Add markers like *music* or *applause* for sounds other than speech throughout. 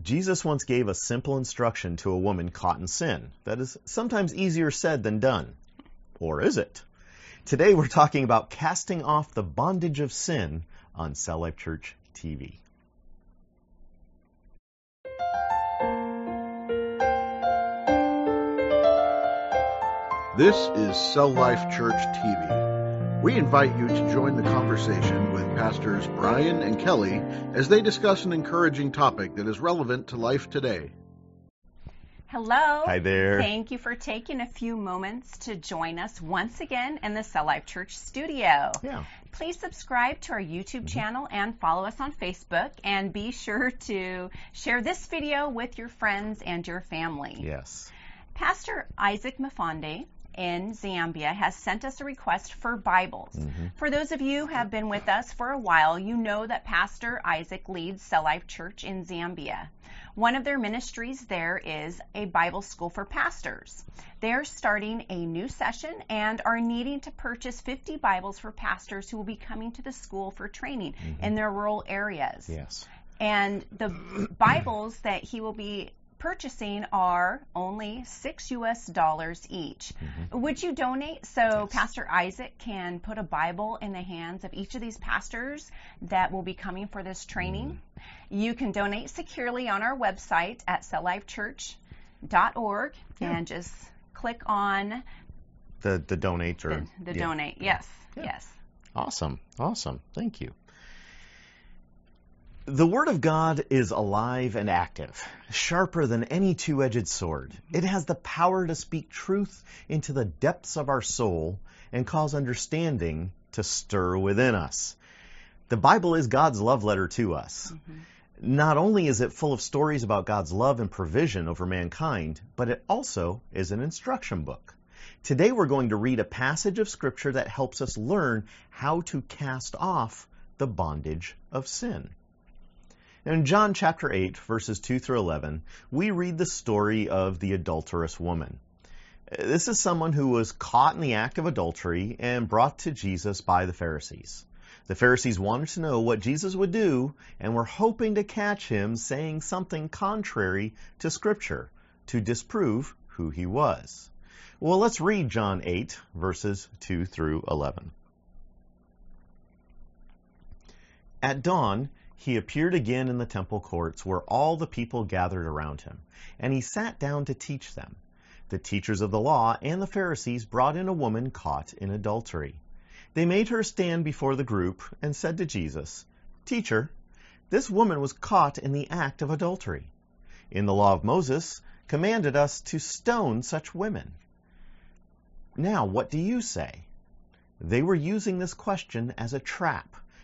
Jesus once gave a simple instruction to a woman caught in sin that is sometimes easier said than done. Or is it? Today we're talking about casting off the bondage of sin on Cell Life Church TV. This is Cell Life Church TV. We invite you to join the conversation with Pastors Brian and Kelly as they discuss an encouraging topic that is relevant to life today. Hello. Hi there. Thank you for taking a few moments to join us once again in the Cell Life Church studio. Yeah. Please subscribe to our YouTube mm-hmm. channel and follow us on Facebook and be sure to share this video with your friends and your family. Yes. Pastor Isaac Mafonde in Zambia has sent us a request for Bibles. Mm-hmm. For those of you who have been with us for a while, you know that Pastor Isaac leads Cell Life Church in Zambia. One of their ministries there is a Bible school for pastors. They're starting a new session and are needing to purchase 50 Bibles for pastors who will be coming to the school for training mm-hmm. in their rural areas. Yes. And the Bibles that he will be purchasing are only six US dollars each. Mm-hmm. Would you donate so Pastor Isaac can put a Bible in the hands of each of these pastors that will be coming for this training? Mm. You can donate securely on our website at celllifechurch.org and just click on The the donate or the, the yeah. donate. Yes, yes. Awesome. Awesome. Thank you. The Word of God is alive and active, sharper than any two edged sword. It has the power to speak truth into the depths of our soul and cause understanding to stir within us. The Bible is God's love letter to us. Mm-hmm. Not only is it full of stories about God's love and provision over mankind, but it also is an instruction book. Today we're going to read a passage of Scripture that helps us learn how to cast off the bondage of sin. In John chapter 8, verses 2 through 11, we read the story of the adulterous woman. This is someone who was caught in the act of adultery and brought to Jesus by the Pharisees. The Pharisees wanted to know what Jesus would do and were hoping to catch him saying something contrary to Scripture to disprove who he was. Well, let's read John 8, verses 2 through 11. At dawn, he appeared again in the temple courts where all the people gathered around him, and he sat down to teach them. The teachers of the law and the Pharisees brought in a woman caught in adultery. They made her stand before the group and said to Jesus, Teacher, this woman was caught in the act of adultery. In the law of Moses, commanded us to stone such women. Now, what do you say? They were using this question as a trap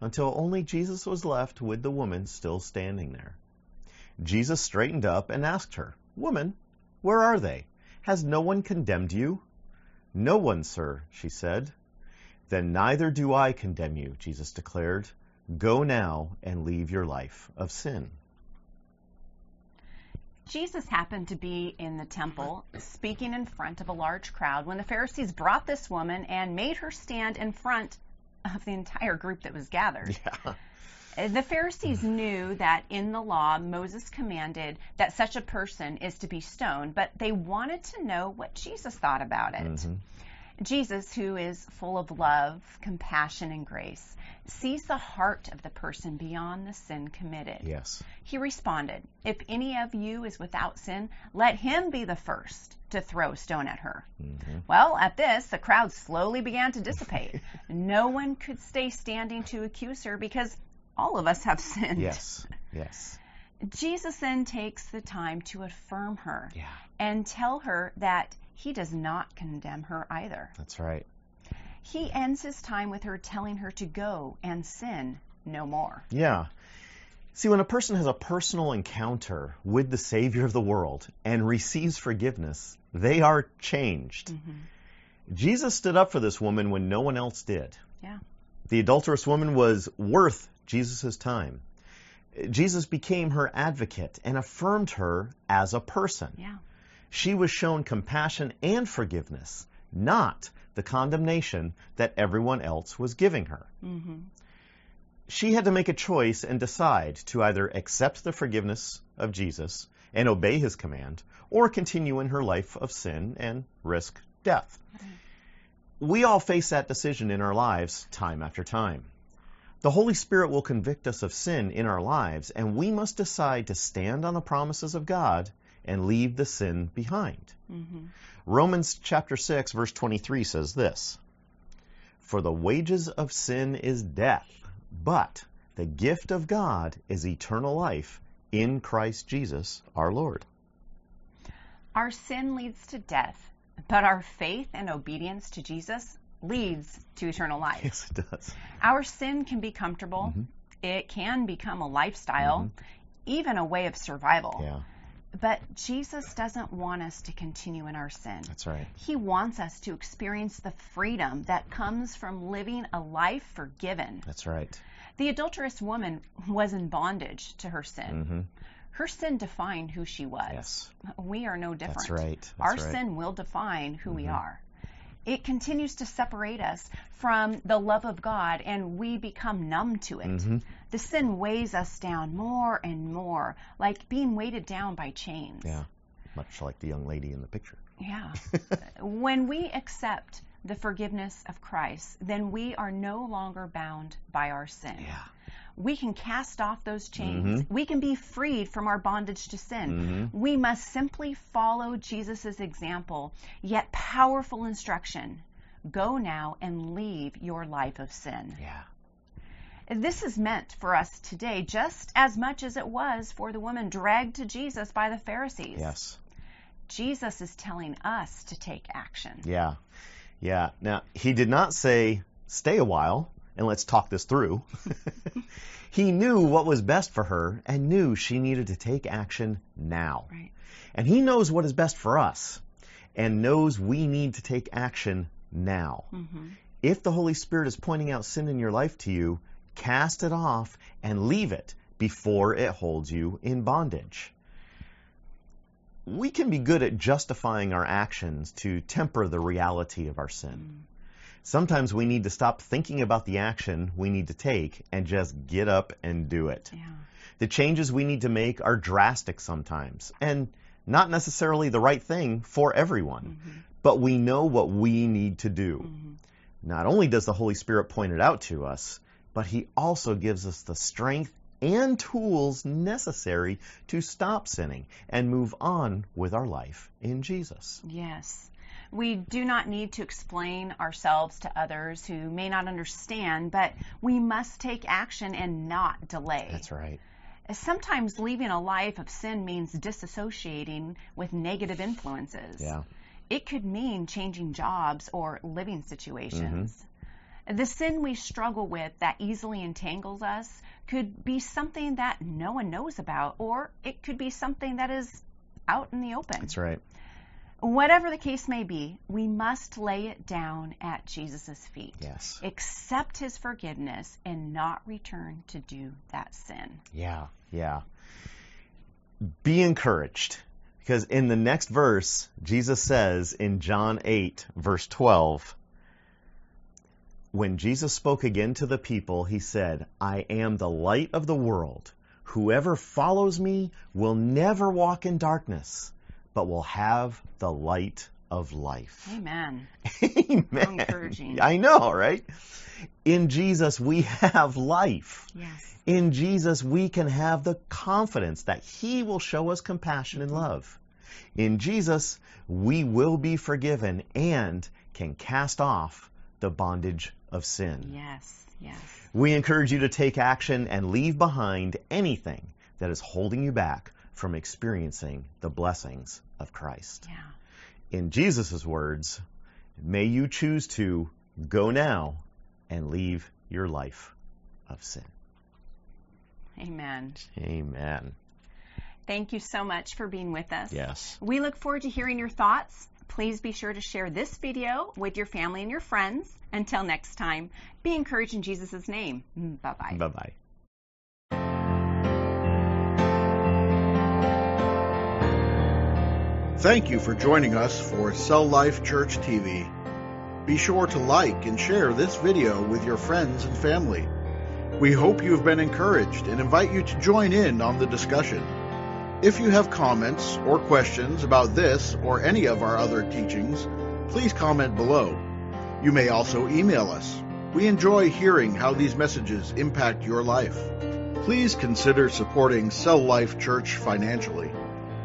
until only Jesus was left with the woman still standing there. Jesus straightened up and asked her, Woman, where are they? Has no one condemned you? No one, sir, she said. Then neither do I condemn you, Jesus declared. Go now and leave your life of sin. Jesus happened to be in the temple speaking in front of a large crowd when the Pharisees brought this woman and made her stand in front of the entire group that was gathered. *laughs* Yeah. The Pharisees knew that in the law Moses commanded that such a person is to be stoned, but they wanted to know what Jesus thought about it. Mm-hmm. Jesus, who is full of love, compassion, and grace, sees the heart of the person beyond the sin committed. Yes. He responded, If any of you is without sin, let him be the first to throw a stone at her. Mm-hmm. Well, at this, the crowd slowly began to dissipate. *laughs* no one could stay standing to accuse her because all of us have sinned. Yes. Yes. Jesus then takes the time to affirm her Yeah. and tell her that he does not condemn her either. That's right. He ends his time with her telling her to go and sin no more. Yeah. See, when a person has a personal encounter with the Savior of the world and receives forgiveness, they are changed. Mm-hmm. Jesus stood up for this woman when no one else did. Yeah. The adulterous woman was worth Jesus' time. Jesus became her advocate and affirmed her as a person. Yeah. She was shown compassion and forgiveness, not the condemnation that everyone else was giving her. Mm-hmm. She had to make a choice and decide to either accept the forgiveness of Jesus and obey his command, or continue in her life of sin and risk death. We all face that decision in our lives time after time. The Holy Spirit will convict us of sin in our lives, and we must decide to stand on the promises of God and leave the sin behind. Mm-hmm. Romans chapter 6 verse 23 says this, For the wages of sin is death, but the gift of God is eternal life in Christ Jesus our Lord. Our sin leads to death, but our faith and obedience to Jesus leads to eternal life. Yes, it does. Our sin can be comfortable. Mhm. It can become a lifestyle, even a way of survival. Yeah, But Jesus doesn't want us to continue in our sin. that's right. He wants us to experience the freedom that comes from living a life forgiven. That's right. The adulterous woman was in bondage to her sin. hmm Her sin defined who she was. Yes, We are no different. that's right. That's Our right. Mm-hmm. sin will define who we are. It continues to separate us from the love of God, and we become numb to it. Mhm. The sin weighs us down more and more, like being weighted down by chains. Yeah, much like the young lady in the picture. Yeah. *laughs* when we accept the forgiveness of Christ, then we are no longer bound by our sin. Yeah. We can cast off those chains. We can be freed from our bondage to sin. Mhm. We must simply follow Jesus' example, yet powerful instruction. Go now and leave your life of sin. Yeah. This is meant for us today just as much as it was for the woman dragged to Jesus by the Pharisees. Yes. Jesus is telling us to take action. Yeah. Yeah. Now, he did not say, stay a while and let's talk this through. *laughs* he knew what was best for her and knew she needed to take action now. Right. And he knows what is best for us and knows we need to take action now. hmm If the Holy Spirit is pointing out sin in your life to you, cast it off and leave it before it holds you in bondage. We can be good at justifying our actions to temper the reality of our sin. Sometimes we need to stop thinking about the action we need to take and just get up and do it. Yeah. The changes we need to make are drastic sometimes and not necessarily the right thing for everyone, but we know what we need to do. Mm-hmm. Not only does the Holy Spirit point it out to us, but He also gives us the strength and tools necessary to stop sinning and move on with our life in Jesus. Yes. We do not need to explain ourselves to others who may not understand, but we must take action and not delay. That's right. Sometimes leaving a life of sin means disassociating with negative influences. Yeah. It could mean changing jobs or living situations. Mm-hmm. The sin we struggle with that easily entangles us could be something that no one knows about, or it could be something that is out in the open. That's right. Whatever the case may be, we must lay it down at Jesus' feet. Yes. Accept his forgiveness and not return to do that sin. Yeah, yeah. Be encouraged. Because in the next verse, Jesus says in John 8, verse 12, when Jesus spoke again to the people, he said, I am the light of the world. Whoever follows me will never walk in darkness, but will have the light of life. Amen. Amen. encouraging. I know, right? In Jesus, we have life. Yes. In Jesus, we can have the confidence that He will show us compassion and love. In Jesus, we will be forgiven and can cast off the bondage of sin. Yes. Yes. We encourage you to take action and leave behind anything that is holding you back from experiencing the blessings of Christ. Yeah. In Jesus' words, may you choose to go now and leave your life of sin. Amen. Amen. Thank you so much for being with us. Yes. We look forward to hearing your thoughts. Please be sure to share this video with your family and your friends. Until next time, be encouraged in Jesus' name. Bye bye. Bye bye. Thank you for joining us for Cell Life Church TV. Be sure to like and share this video with your friends and family. We hope you have been encouraged and invite you to join in on the discussion. If you have comments or questions about this or any of our other teachings, please comment below. You may also email us. We enjoy hearing how these messages impact your life. Please consider supporting Cell Life Church financially.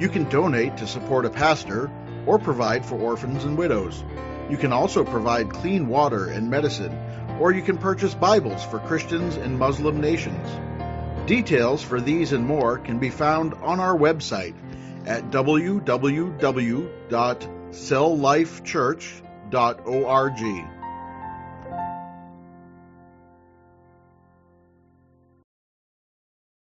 You can donate to support a pastor or provide for orphans and widows. You can also provide clean water and medicine, or you can purchase Bibles for Christians in Muslim nations. Details for these and more can be found on our website at www.celllifechurch.org.